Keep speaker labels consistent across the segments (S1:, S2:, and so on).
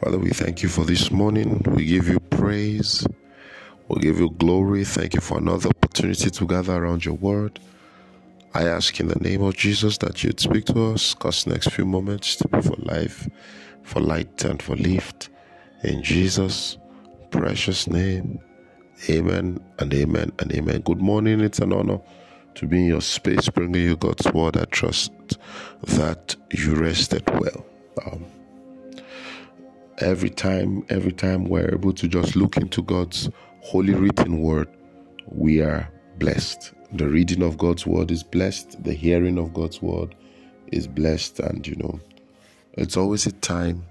S1: Father, we thank you for this morning. We give you praise. We give you glory. Thank you for another opportunity to gather around your word. I ask in the name of Jesus that you'd speak to us, cause next few moments to be for life, for light, and for lift. In Jesus' precious name, amen and amen and amen. Good morning. It's an honor to be in your space, bringing you God's word. I trust that you rested well. Um, every time, every time we're able to just look into God's holy written word, we are blessed. The reading of God's word is blessed, the hearing of God's word is blessed, and you know, it's always a time,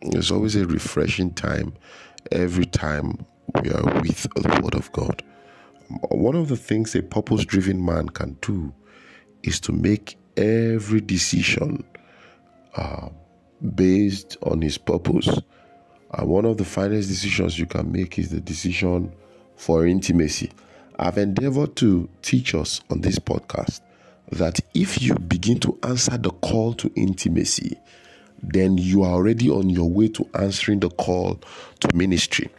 S1: it's always a refreshing time every time we are with the word of God. One of the things a purpose driven man can do is to make every decision uh, based on his purpose. And one of the finest decisions you can make is the decision for intimacy. I've endeavored to teach us on this podcast that if you begin to answer the call to intimacy, then you are already on your way to answering the call to ministry.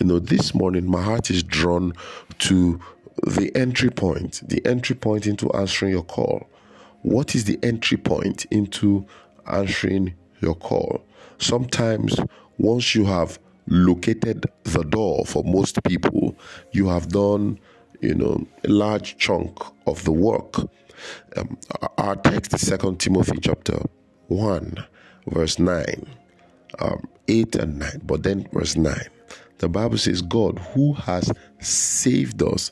S1: You know, this morning my heart is drawn to the entry point, the entry point into answering your call. What is the entry point into answering your call? Sometimes, once you have located the door for most people, you have done, you know, a large chunk of the work. Um, our text is Second Timothy chapter 1, verse 9, um, 8 and 9, but then verse 9. The Bible says, God who has saved us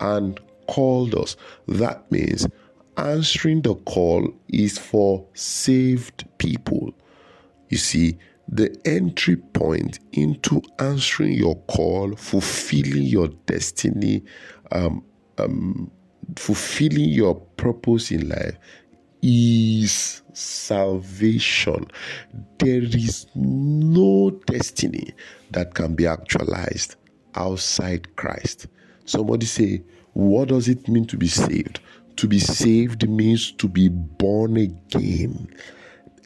S1: and called us. That means answering the call is for saved people. You see, the entry point into answering your call, fulfilling your destiny, um, um, fulfilling your purpose in life is salvation. There is no destiny that can be actualized outside Christ. Somebody say, What does it mean to be saved? To be saved means to be born again.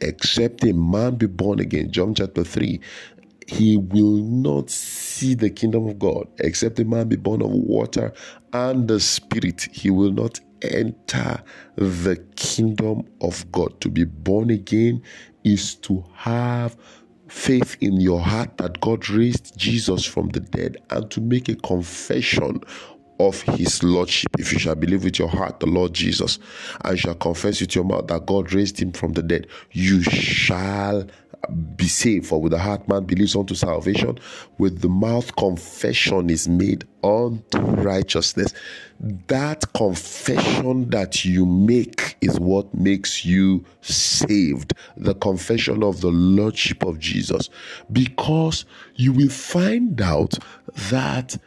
S1: Except a man be born again, John chapter 3, he will not see the kingdom of God. Except a man be born of water and the Spirit, he will not enter the kingdom of God. To be born again is to have faith in your heart that God raised Jesus from the dead and to make a confession of his lordship. If you shall believe with your heart the Lord Jesus and shall confess with your mouth that God raised him from the dead, you shall be saved. For with the heart man believes unto salvation, with the mouth confession is made unto righteousness. That confession that you make is what makes you saved. The confession of the Lordship of Jesus. Because you will find out that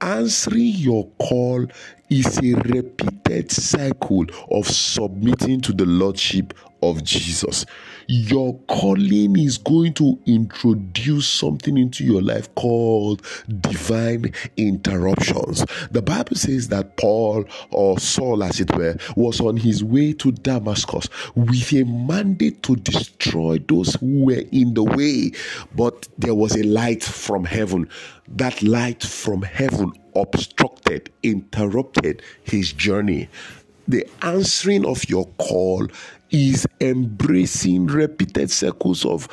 S1: answering your call is a repeated cycle of submitting to the Lordship of Jesus. Your calling is going to introduce something into your life called divine interruptions. The Bible says that Paul, or Saul as it were, was on his way to Damascus with a mandate to destroy those who were in the way, but there was a light from heaven. That light from heaven obstructed, interrupted his journey. The answering of your call is embracing repeated cycles of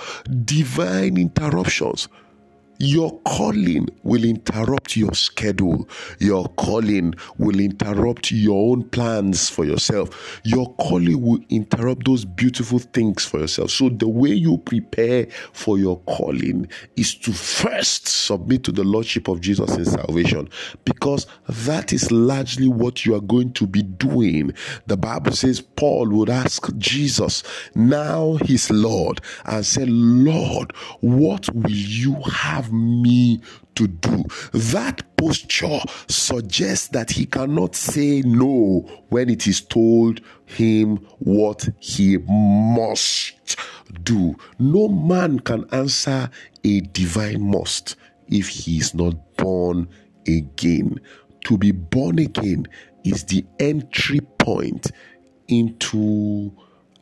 S1: divine interruptions. Your calling will interrupt your schedule. Your calling will interrupt your own plans for yourself. Your calling will interrupt those beautiful things for yourself. So, the way you prepare for your calling is to first submit to the Lordship of Jesus in salvation because that is largely what you are going to be doing. The Bible says Paul would ask Jesus, now his Lord, and say, Lord, what will you have me to do. That posture suggests that he cannot say no when it is told him what he must do. No man can answer a divine must if he is not born again. To be born again is the entry point into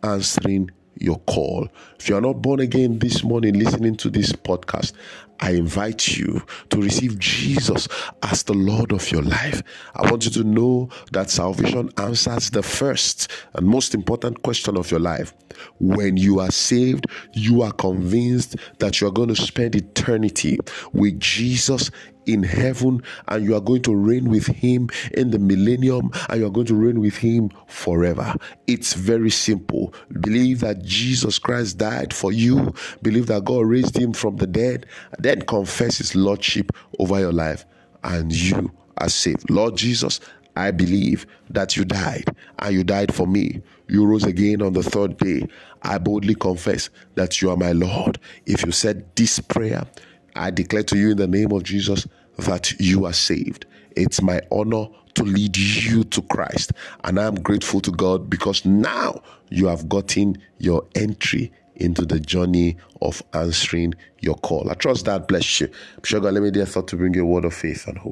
S1: answering your call. If you are not born again this morning listening to this podcast, I invite you to receive Jesus as the Lord of your life. I want you to know that salvation answers the first and most important question of your life. When you are saved, you are convinced that you are going to spend eternity with Jesus in heaven and you are going to reign with him in the millennium and you are going to reign with him forever. It's very simple. Believe that Jesus Christ died for you, believe that God raised him from the dead, then confess his lordship over your life and you are saved. Lord Jesus, I believe that you died and you died for me. You rose again on the third day. I boldly confess that you are my Lord. If you said this prayer, I declare to you in the name of Jesus that you are saved. It's my honor to lead you to Christ. And I'm grateful to God because now you have gotten your entry into the journey of answering your call. I trust that bless you. I'm sure God let me dare thought to bring you a word of faith and hope.